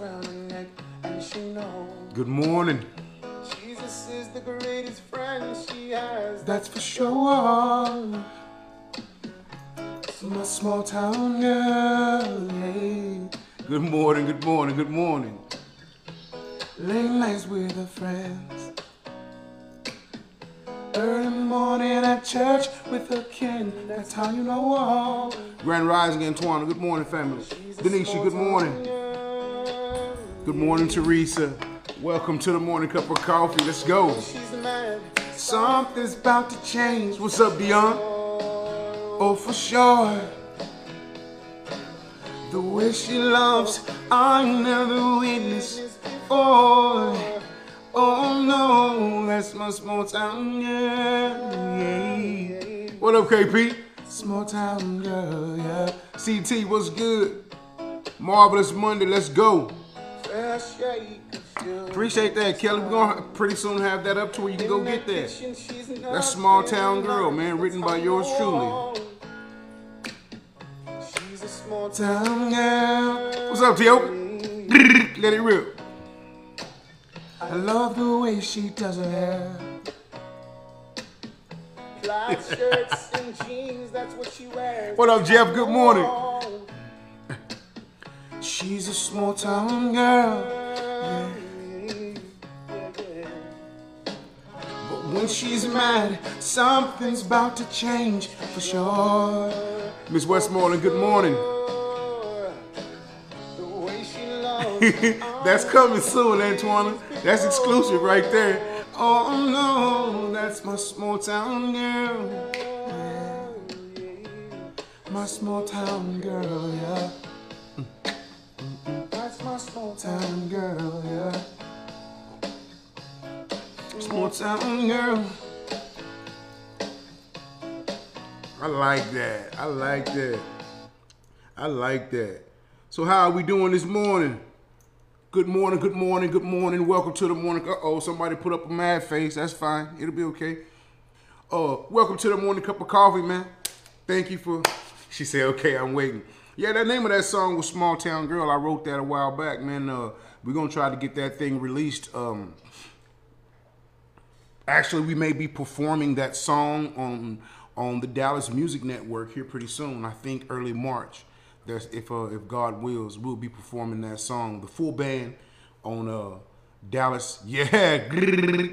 around her neck, and she knows Good morning. Jesus is the greatest friend she has. That's for sure. It's my small town girl. Hey. Good morning, good morning, good morning. Late nights with her friends. Early morning at church with her kin. That's how you know all. Grand Rising, Antoine. Good morning, family. Denisha, good morning. Good morning, Teresa. Welcome to the morning cup of coffee. Let's go. Something's about to change. What's up, Dion? Oh, for sure. The way she loves, I never witnessed. Oh, oh no, that's my small town girl. Yeah. What up, KP? Small town girl, yeah. CT, what's good? Marvelous Monday, let's go. Appreciate that, Kelly. We're gonna pretty soon have that up to where you can go get that. That Small Town Girl, man, written by yours truly. She's a small Town girl. What's up, Tio? Let it rip. I love the way she does her hair. plaid shirts and jeans. That's what she wears. What up, Jeff? Good morning. She's a small town girl. But when she's mad, something's about to change for sure. Miss Westmoreland, good morning. The way she loves. That's coming soon, Antoine. That's exclusive right there. Oh no, that's my small town girl. Yeah. My small town girl, yeah. Town girl, yeah. Small town girl. I like that. I like that. I like that. So how are we doing this morning? Good morning, good morning, good morning. Welcome to the morning. Uh oh, somebody put up a mad face. That's fine. It'll be okay. Uh, welcome to the morning cup of coffee, man. Thank you for. She said, "Okay, I'm waiting." Yeah, that name of that song was "Small Town Girl." I wrote that a while back, man. Uh, we're gonna try to get that thing released. Um, actually, we may be performing that song on on the Dallas Music Network here pretty soon. I think early March. That's if uh, if God wills, we'll be performing that song, the full band on uh Dallas, yeah,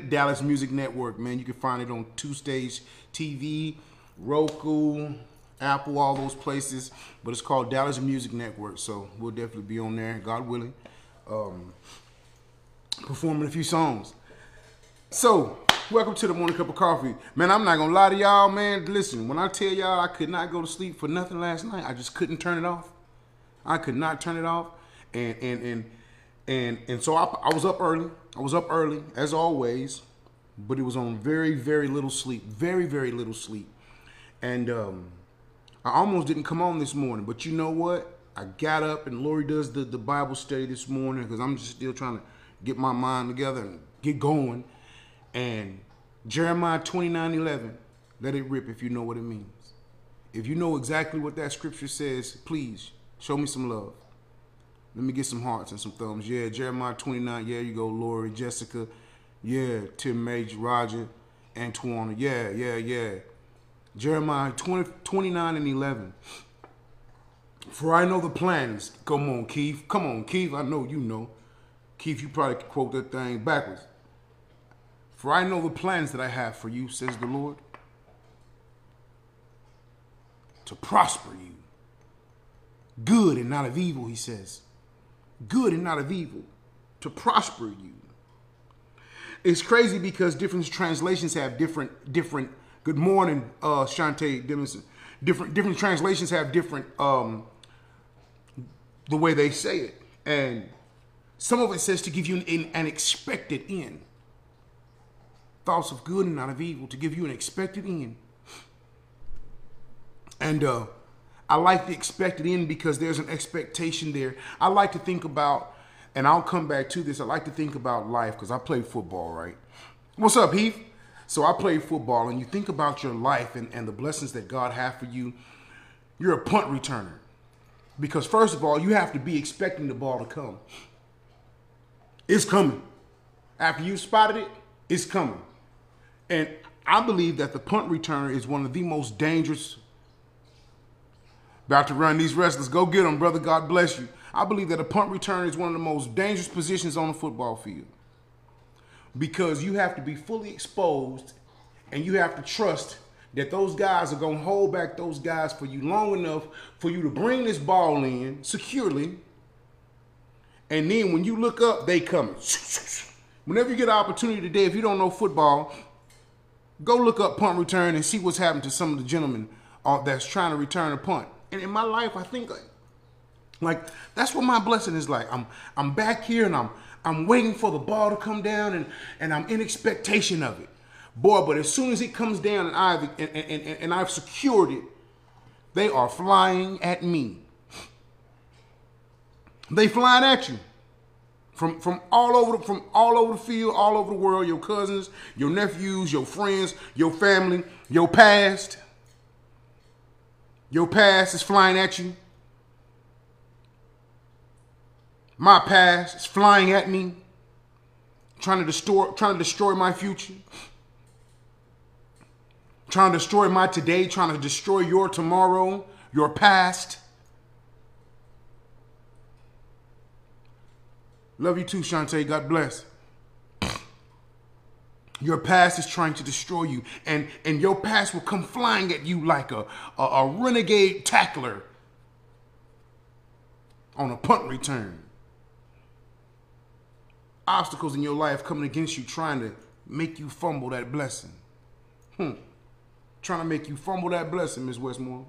Dallas Music Network, man. You can find it on Two Stage TV, Roku, Apple, all those places. But it's called Dallas Music Network, so we'll definitely be on there, God willing, um, performing a few songs. So, welcome to the morning cup of coffee. Man, I'm not gonna lie to y'all, man. Listen, when I tell y'all I could not go to sleep for nothing last night, I just couldn't turn it off. I could not turn it off. And and and and and so I, I was up early. I was up early, as always, but it was on very, very little sleep. Very, very little sleep. And um I almost didn't come on this morning, but you know what? I got up and Lori does the, the Bible study this morning because I'm just still trying to get my mind together and get going. And Jeremiah 29 11, let it rip if you know what it means. If you know exactly what that scripture says, please show me some love. Let me get some hearts and some thumbs. Yeah, Jeremiah 29. Yeah, you go, Lori, Jessica. Yeah, Tim Major, Roger, Antoine. Yeah, yeah, yeah. Jeremiah 20, 29 and 11. For I know the plans. Come on, Keith. Come on, Keith. I know you know. Keith, you probably could quote that thing backwards. For I know the plans that I have for you, says the Lord, to prosper you. Good and not of evil, he says. Good and not of evil, to prosper you. It's crazy because different translations have different different. Good morning, uh, Shantae. Different different translations have different um, the way they say it, and some of it says to give you an, an expected end. Thoughts of good and not of evil, to give you an expected end. And uh, I like the expected end because there's an expectation there. I like to think about, and I'll come back to this. I like to think about life because I play football, right? What's up, Heath? So I play football, and you think about your life and, and the blessings that God has for you. You're a punt returner because first of all, you have to be expecting the ball to come. It's coming. After you spotted it, it's coming. And I believe that the punt returner is one of the most dangerous. About to run these wrestlers. Go get them, brother. God bless you. I believe that a punt returner is one of the most dangerous positions on the football field because you have to be fully exposed and you have to trust that those guys are going to hold back those guys for you long enough for you to bring this ball in securely. And then when you look up, they coming. Whenever you get an opportunity today, if you don't know football, go look up punt return and see what's happened to some of the gentlemen uh, that's trying to return a punt. And in my life, I think like, like that's what my blessing is like. I'm I'm back here and I'm I'm waiting for the ball to come down and and I'm in expectation of it. Boy, but as soon as it comes down and I've and, and, and, and I've secured it, they are flying at me. They flying at you from from all over the, from all over the field, all over the world. Your cousins, your nephews, your friends, your family, your past. Your past is flying at you. My past is flying at me, trying to destroy, trying to destroy my future, trying to destroy my today, trying to destroy your tomorrow, your past. Love you too, Shantae. God bless. Your past is trying to destroy you, and, and your past will come flying at you like a, a, a renegade tackler on a punt return. Obstacles in your life coming against you, trying to make you fumble that blessing. Hmm. Trying to make you fumble that blessing, Miss Westmore.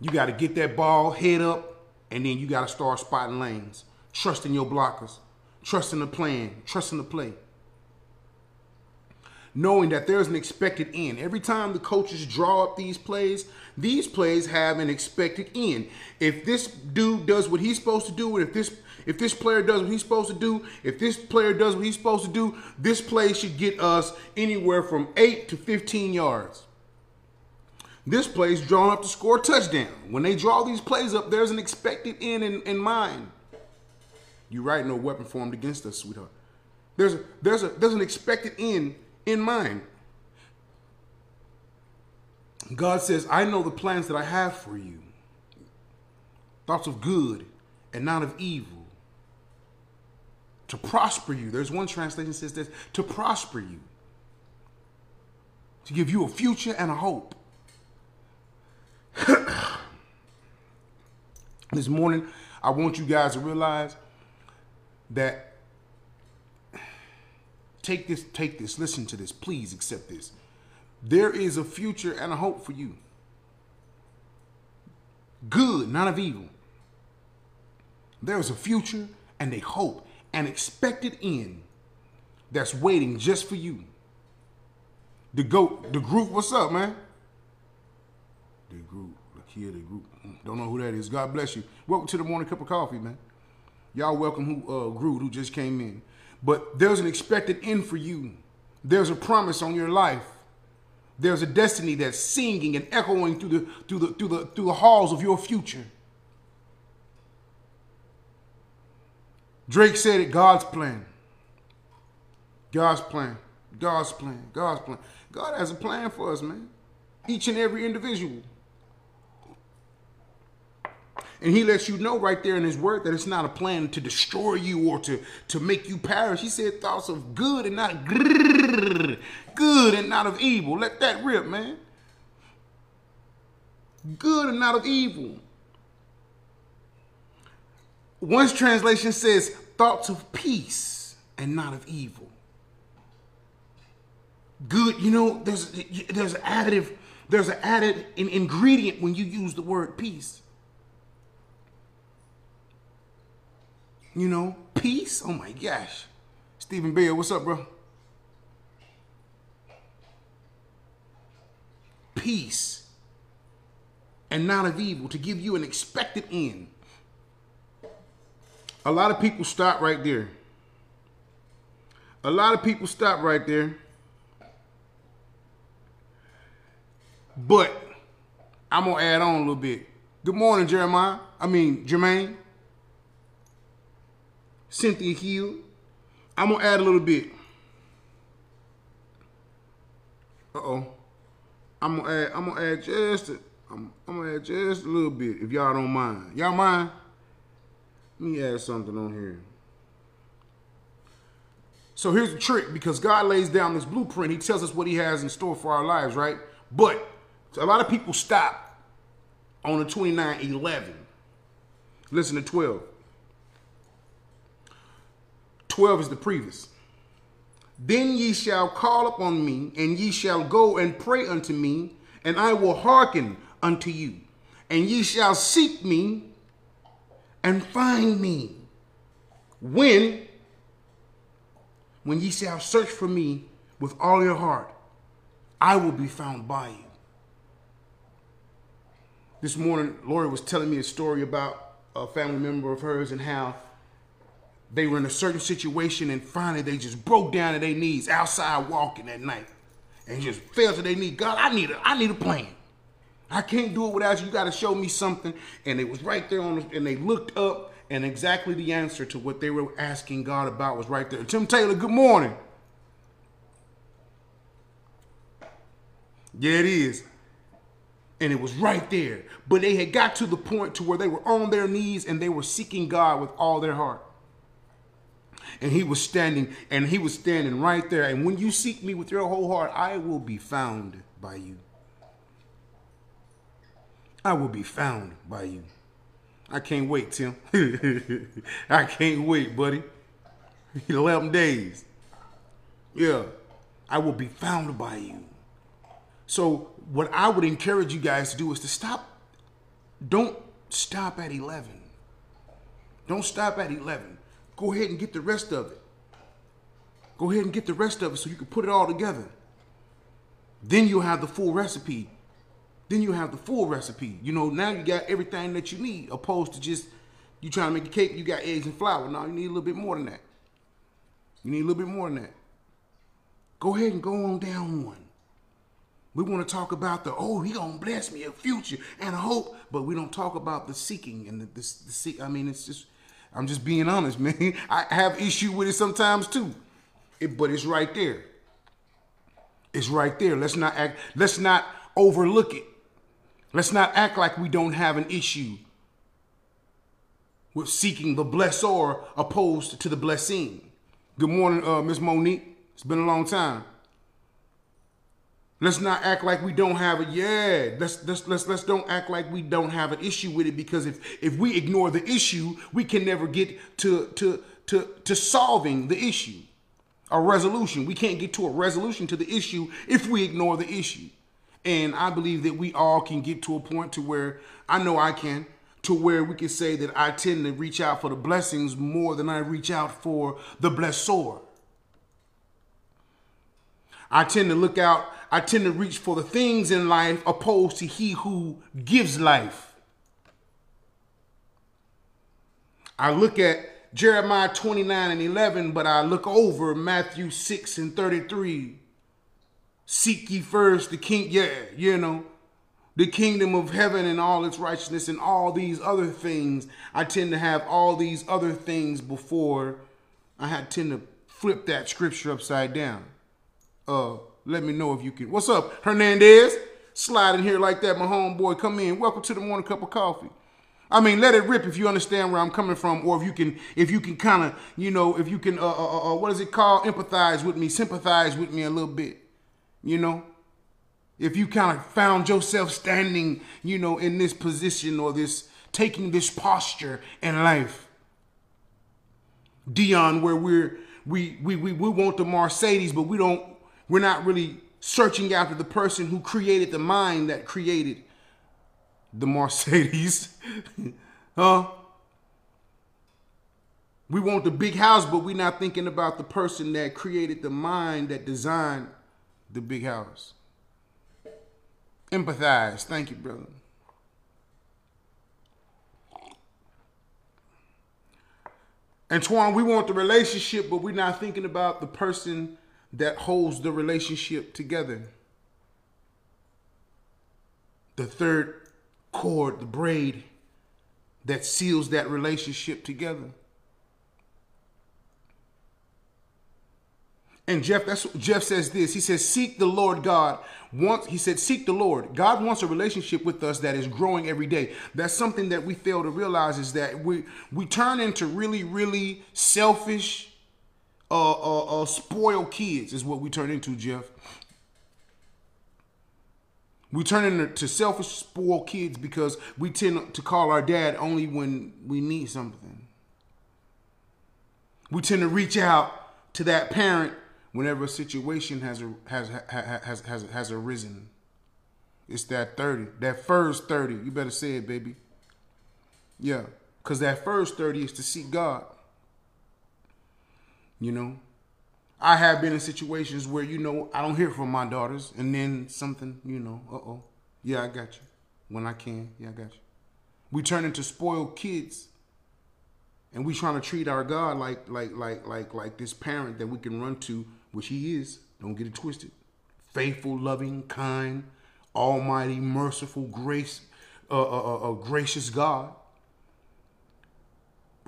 You got to get that ball head up and then you got to start spotting lanes, trusting your blockers, trusting the plan, trusting the play. Knowing that there's an expected end. Every time the coaches draw up these plays, these plays have an expected end. If this dude does what he's supposed to do, and if this if this player does what he's supposed to do, if this player does what he's supposed to do, this play should get us anywhere from 8 to 15 yards. This play's drawn up to score a touchdown. When they draw these plays up, there's an expected end in, in mind. You're right, no weapon formed against us, sweetheart. There's a, there's a there's an expected end in mind. God says, I know the plans that I have for you. Thoughts of good and not of evil. To prosper you. There's one translation says this to prosper you. To give you a future and a hope. this morning, I want you guys to realize that take this, take this, listen to this, please accept this. There is a future and a hope for you. Good, not of evil. There is a future and a hope, an expected end that's waiting just for you. The goat, the group, what's up, man? The group, Lakia, the group. Don't know who that is. God bless you. Welcome to the morning cup of coffee, man. Y'all welcome who uh Groot who just came in. But there's an expected end for you. There's a promise on your life. There's a destiny that's singing and echoing through the through the through the through the halls of your future. Drake said it, God's plan. God's plan. God's plan. God's plan. God has a plan for us, man. Each and every individual. And he lets you know right there in his word that it's not a plan to destroy you or to, to make you perish. He said thoughts of good and not good and not of evil. Let that rip, man. Good and not of evil. One's translation says thoughts of peace and not of evil. Good, you know, there's there's additive, there's an added ingredient when you use the word peace. You know, peace. Oh my gosh. Stephen Bale, what's up, bro? Peace and not of evil to give you an expected end. A lot of people stop right there. A lot of people stop right there. But I'm gonna add on a little bit. Good morning, Jeremiah. I mean, Jermaine. Cynthia Hill. I'm gonna add a little bit. Uh oh. I'm gonna add. I'm gonna add just. A, I'm, I'm gonna add just a little bit if y'all don't mind. Y'all mind? Let me add something on here. So here's the trick because God lays down this blueprint. He tells us what He has in store for our lives, right? But a lot of people stop on the 29 11. Listen to 12. 12 is the previous. Then ye shall call upon me, and ye shall go and pray unto me, and I will hearken unto you. And ye shall seek me and find me. When? When ye shall search for me with all your heart, I will be found by you. This morning, Lori was telling me a story about a family member of hers and how they were in a certain situation and finally they just broke down to their knees outside walking at night and just fell to their knees. God, I need a, I need a plan. I can't do it without you. You got to show me something. And it was right there on, the, and they looked up and exactly the answer to what they were asking God about was right there. Tim Taylor, good morning. Yeah, it is. And it was right there. But they had got to the point to where they were on their knees and they were seeking God with all their heart and he was standing and he was standing right there. And when you seek me with your whole heart i will be found by you. I will be found by you. I can't wait tim. I can't wait buddy. 11 days. Yeah i will be found by you. So what i would encourage you guys to do is to stop. Don't stop at 11 don't stop at 11 Go ahead and get the rest of it. Go ahead and get the rest of it so you can put it all together. Then you'll have the full recipe. Then you have the full recipe. You know, now you got everything that you need, opposed to just you trying to make a cake, you got eggs and flour. Now you need a little bit more than that. You need a little bit more than that. Go ahead and go on down one. We want to talk about the oh, he gonna bless me a future and a hope, but we don't talk about the seeking and the, the, the seek. I mean, it's just I'm just being honest, man. I have issue with it sometimes too. It, but it's right there. It's right there. Let's not act, let's not overlook it. Let's not act like we don't have an issue with seeking the blessor opposed to the blessing. Good morning, uh, Miss Monique. It's been a long time. Let's not act like we don't have it. Yeah, let's let's let's let's don't act like we don't have an issue with it because if if we ignore the issue, we can never get to to to to solving the issue, a resolution. We can't get to a resolution to the issue if we ignore the issue. And I believe that we all can get to a point to where I know I can to where we can say that I tend to reach out for the blessings more than I reach out for the blessor. I tend to look out I tend to reach for the things in life opposed to he who gives life. I look at Jeremiah 29 and 11, but I look over Matthew 6 and 33. Seek ye first the king, yeah, you know, the kingdom of heaven and all its righteousness and all these other things. I tend to have all these other things before I tend to flip that scripture upside down. Uh, let me know if you can. What's up, Hernandez? Slide in here like that, my homeboy. Come in. Welcome to the morning cup of coffee. I mean, let it rip if you understand where I'm coming from, or if you can, if you can kind of, you know, if you can, uh, uh, uh, what is it called? Empathize with me, sympathize with me a little bit, you know. If you kind of found yourself standing, you know, in this position or this taking this posture in life, Dion, where we're we we we we want the Mercedes, but we don't we're not really searching after the person who created the mind that created the Mercedes. huh? We want the big house, but we're not thinking about the person that created the mind that designed the big house. Empathize. Thank you, brother. Antoine, we want the relationship, but we're not thinking about the person that holds the relationship together. The third cord, the braid that seals that relationship together. And Jeff, that's Jeff says this. He says, "Seek the Lord God." Once he said, "Seek the Lord." God wants a relationship with us that is growing every day. That's something that we fail to realize is that we we turn into really, really selfish, uh, uh, uh spoiled kids. Is what we turn into, Jeff. We turn into selfish, spoiled kids because we tend to call our dad only when we need something. We tend to reach out to that parent whenever a situation has has has has has arisen. It's that 30, that first 30. You better say it, baby. Yeah, because that first 30 is to seek God. You know, I have been in situations where, you know, I don't hear from my daughters, and then something, you know, uh oh. Yeah, I got you. When I can, yeah, I got you. We turn into spoiled kids and we trying to treat our God like like like like like this parent that we can run to which he is. Don't get it twisted. Faithful, loving, kind, almighty, merciful, grace, uh, uh, uh, uh, gracious God.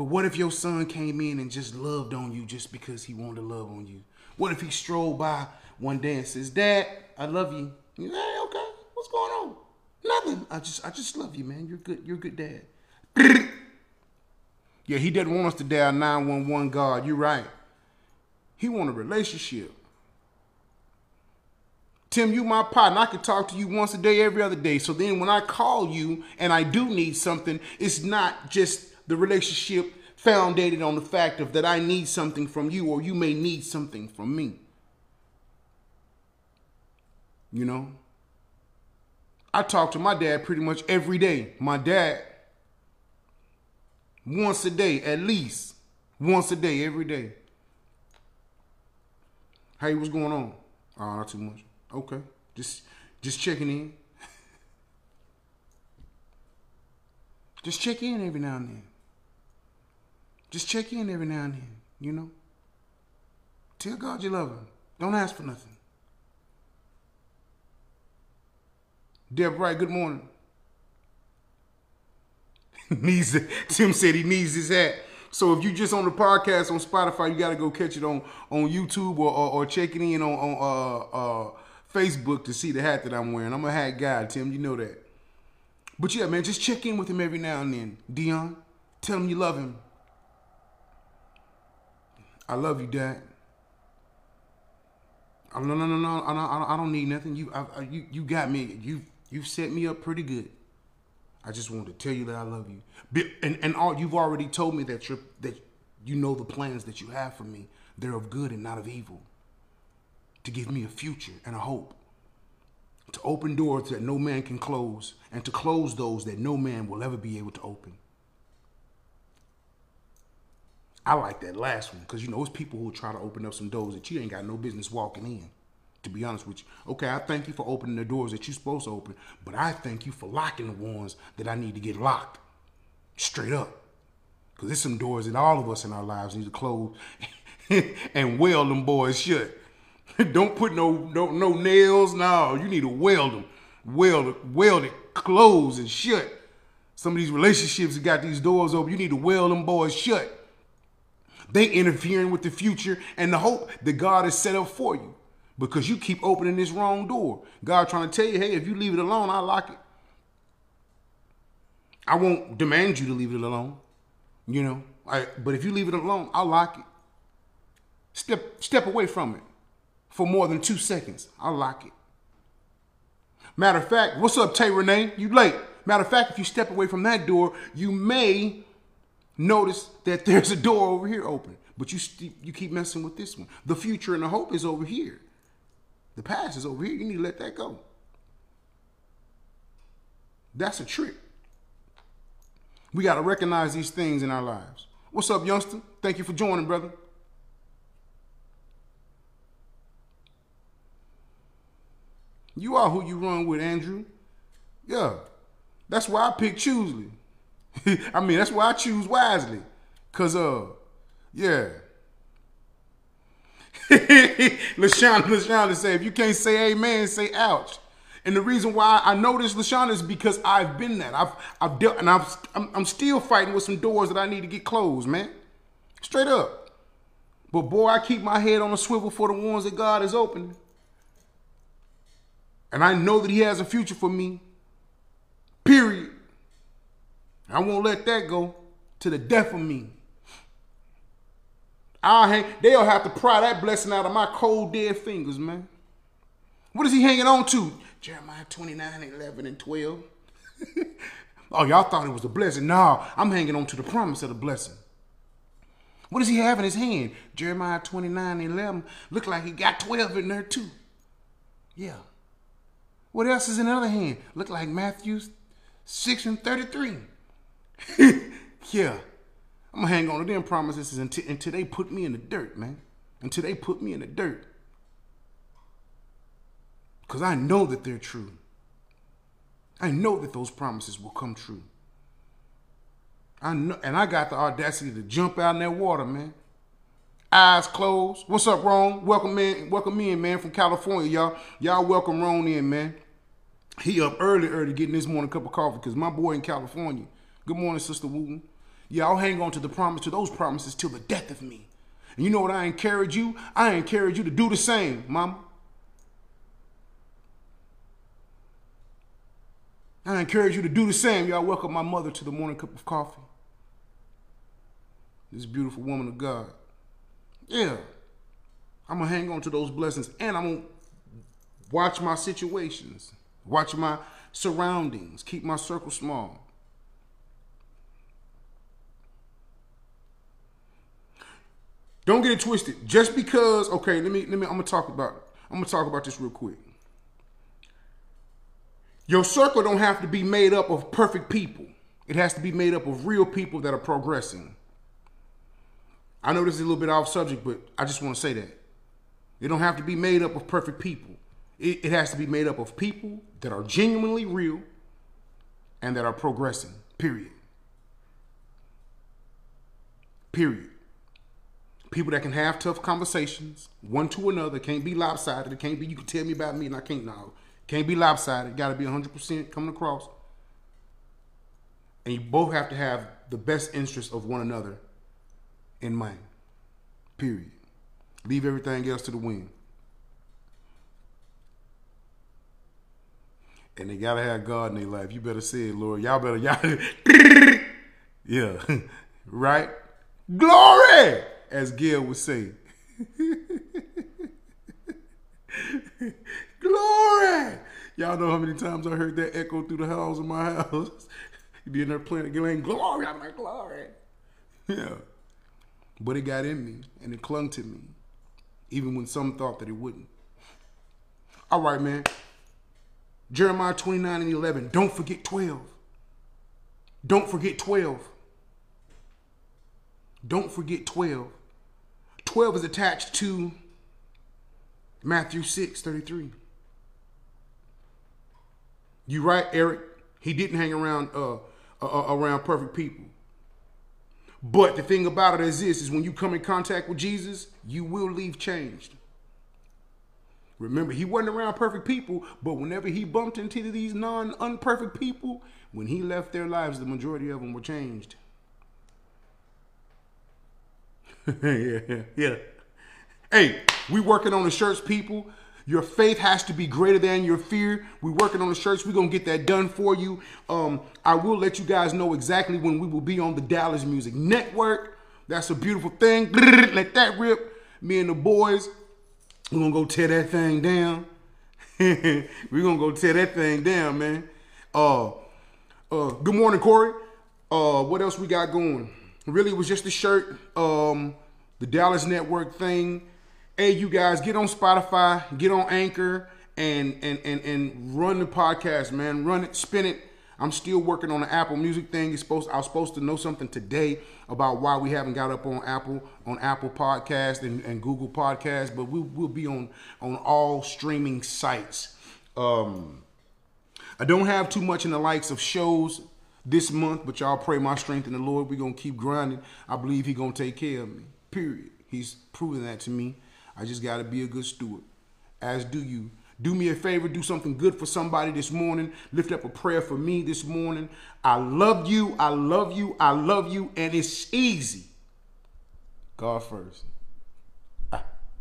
But what if your son came in and just loved on you just because he wanted to love on you? What if he strolled by one day and says, "Dad, I love you." You hey, okay, what's going on? Nothing. I just, I just love you, man. You're good. You're a good dad. yeah, he didn't want us to dial 911 God. You're right. He want a relationship. Tim, you my partner. I can talk to you once a day, every other day. So then when I call you and I do need something, it's not just the relationship founded on the fact of that I need something from you or you may need something from me. You know? I talk to my dad pretty much every day. My dad, once a day at least, once a day, every day. Hey, what's going on? Oh, not too much. Okay. Just just checking in. just check in every now and then. Just check in every now and then, you know? Tell God you love him. Don't ask for nothing. Deb Wright, good morning. needs Tim said he needs his hat. So if you just on the podcast on Spotify, you got to go catch it on on YouTube or, or, or check it in on, on uh, uh, Facebook to see the hat that I'm wearing. I'm a hat guy, Tim. You know that. But yeah, man, just check in with him every now and then. Dion, tell him you love him. I love you, Dad. Oh, no, no, no, no. I, I, don't need nothing. You, I, you, you got me. You, you set me up pretty good. I just wanted to tell you that I love you. And and all you've already told me that you're that you know the plans that you have for me. They're of good and not of evil. To give me a future and a hope. To open doors that no man can close and to close those that no man will ever be able to open. I like that last one because you know it's people who try to open up some doors that you ain't got no business walking in to be honest with you. Okay, I thank you for opening the doors that you're supposed to open, but I thank you for locking the ones that I need to get locked. Straight up. Because there's some doors that all of us in our lives need to close and weld them boys shut. Don't put no, no no nails. No, you need to weld them. Weld weld it, close and shut. Some of these relationships that got these doors open, you need to weld them boys shut. They interfering with the future and the hope that God has set up for you because you keep opening this wrong door. God trying to tell you, hey, if you leave it alone, I'll lock it. I won't demand you to leave it alone, you know. I, but if you leave it alone, I'll lock it. Step step away from it for more than two seconds. I'll lock it. Matter of fact, what's up, Tay Renee? You late. Matter of fact, if you step away from that door, you may notice that there's a door over here open. But you you keep messing with this one. The future and the hope is over here. The past is over here. You need to let that go. That's a trick. We got to recognize these things in our lives. What's up, youngster? Thank you for joining, brother. You are who you run with, Andrew. Yeah. That's why I pick choosely. I mean, that's why I choose wisely. Cause uh, yeah. LaShawn, LaShawn say, if you can't say amen, say ouch. And the reason why I know this, LaShawn, is because I've been that. I've I've dealt and I've I'm, I'm still fighting with some doors that I need to get closed, man. Straight up. But boy, I keep my head on a swivel for the ones that God is opening. And I know that He has a future for me. Period. I won't let that go to the death of me. I'll hang, they'll have to pry that blessing out of my cold, dead fingers, man. What is he hanging on to? Jeremiah 29, 11, and 12. oh, y'all thought it was a blessing. No, I'm hanging on to the promise of the blessing. What does he have in his hand? Jeremiah 29, 11. Look like he got 12 in there too. Yeah. What else is in the other hand? Look like Matthew 6 and 33. yeah. I'm gonna hang on to them promises until, until they put me in the dirt, man. Until they put me in the dirt. Because I know that they're true. I know that those promises will come true. I know, and I got the audacity to jump out in that water, man. Eyes closed. What's up, Ron? Welcome, man. Welcome in, man, from California, y'all. Y'all welcome Ron in, man. He up early, early getting this morning cup of coffee because my boy in California. Good morning, Sister Wooten. Yeah, I'll hang on to the promise, to those promises till the death of me. And you know what I encourage you? I encourage you to do the same, mama. I encourage you to do the same. Y'all welcome my mother to the morning cup of coffee. This beautiful woman of God. Yeah. I'm going to hang on to those blessings and I'm going to watch my situations, watch my surroundings, keep my circle small. Don't get it twisted. Just because, okay, let me let me I'm gonna talk about I'm gonna talk about this real quick. Your circle don't have to be made up of perfect people. It has to be made up of real people that are progressing. I know this is a little bit off subject, but I just want to say that. It don't have to be made up of perfect people. It, it has to be made up of people that are genuinely real and that are progressing. Period. Period. People that can have tough conversations, one to another, can't be lopsided. It can't be you can tell me about me and I can't now. Can't be lopsided. Got to be 100% coming across. And you both have to have the best interest of one another in mind. Period. Leave everything else to the wind. And they gotta have God in their life. You better say it, Lord. Y'all better, y'all. yeah. right? Glory! As Gail would say. Glory! Y'all know how many times I heard that echo through the halls of my house. You be in there playing Glenn Glory. I'm like, Glory. Yeah. But it got in me and it clung to me, even when some thought that it wouldn't. All right, man. Jeremiah 29 and 11. Don't forget 12. Don't forget 12. Don't forget 12. 12 is attached to Matthew 6 33. You right, Eric? He didn't hang around uh, uh, uh, around perfect people. But the thing about it is this is when you come in contact with Jesus, you will leave changed. Remember, he wasn't around perfect people, but whenever he bumped into these non-unperfect people, when he left their lives, the majority of them were changed. Yeah, yeah. Hey, we working on the shirts, people. Your faith has to be greater than your fear. We're working on the shirts. We're gonna get that done for you. Um, I will let you guys know exactly when we will be on the Dallas Music Network. That's a beautiful thing. Let that rip. Me and the boys, we're gonna go tear that thing down. we're gonna go tear that thing down, man. Uh, uh, good morning, Corey. Uh, what else we got going? Really, it was just the shirt. Um, the Dallas Network thing hey, you guys, get on Spotify, get on Anchor, and and and and run the podcast, man. Run it, spin it. I'm still working on the Apple Music thing. It's supposed I was supposed to know something today about why we haven't got up on Apple on Apple Podcast and, and Google Podcast, but we will be on on all streaming sites. Um, I don't have too much in the likes of shows this month, but y'all pray my strength in the Lord. We're gonna keep grinding. I believe He gonna take care of me. Period. He's proven that to me. I just got to be a good steward, as do you. Do me a favor, do something good for somebody this morning. Lift up a prayer for me this morning. I love you, I love you, I love you, and it's easy. God first.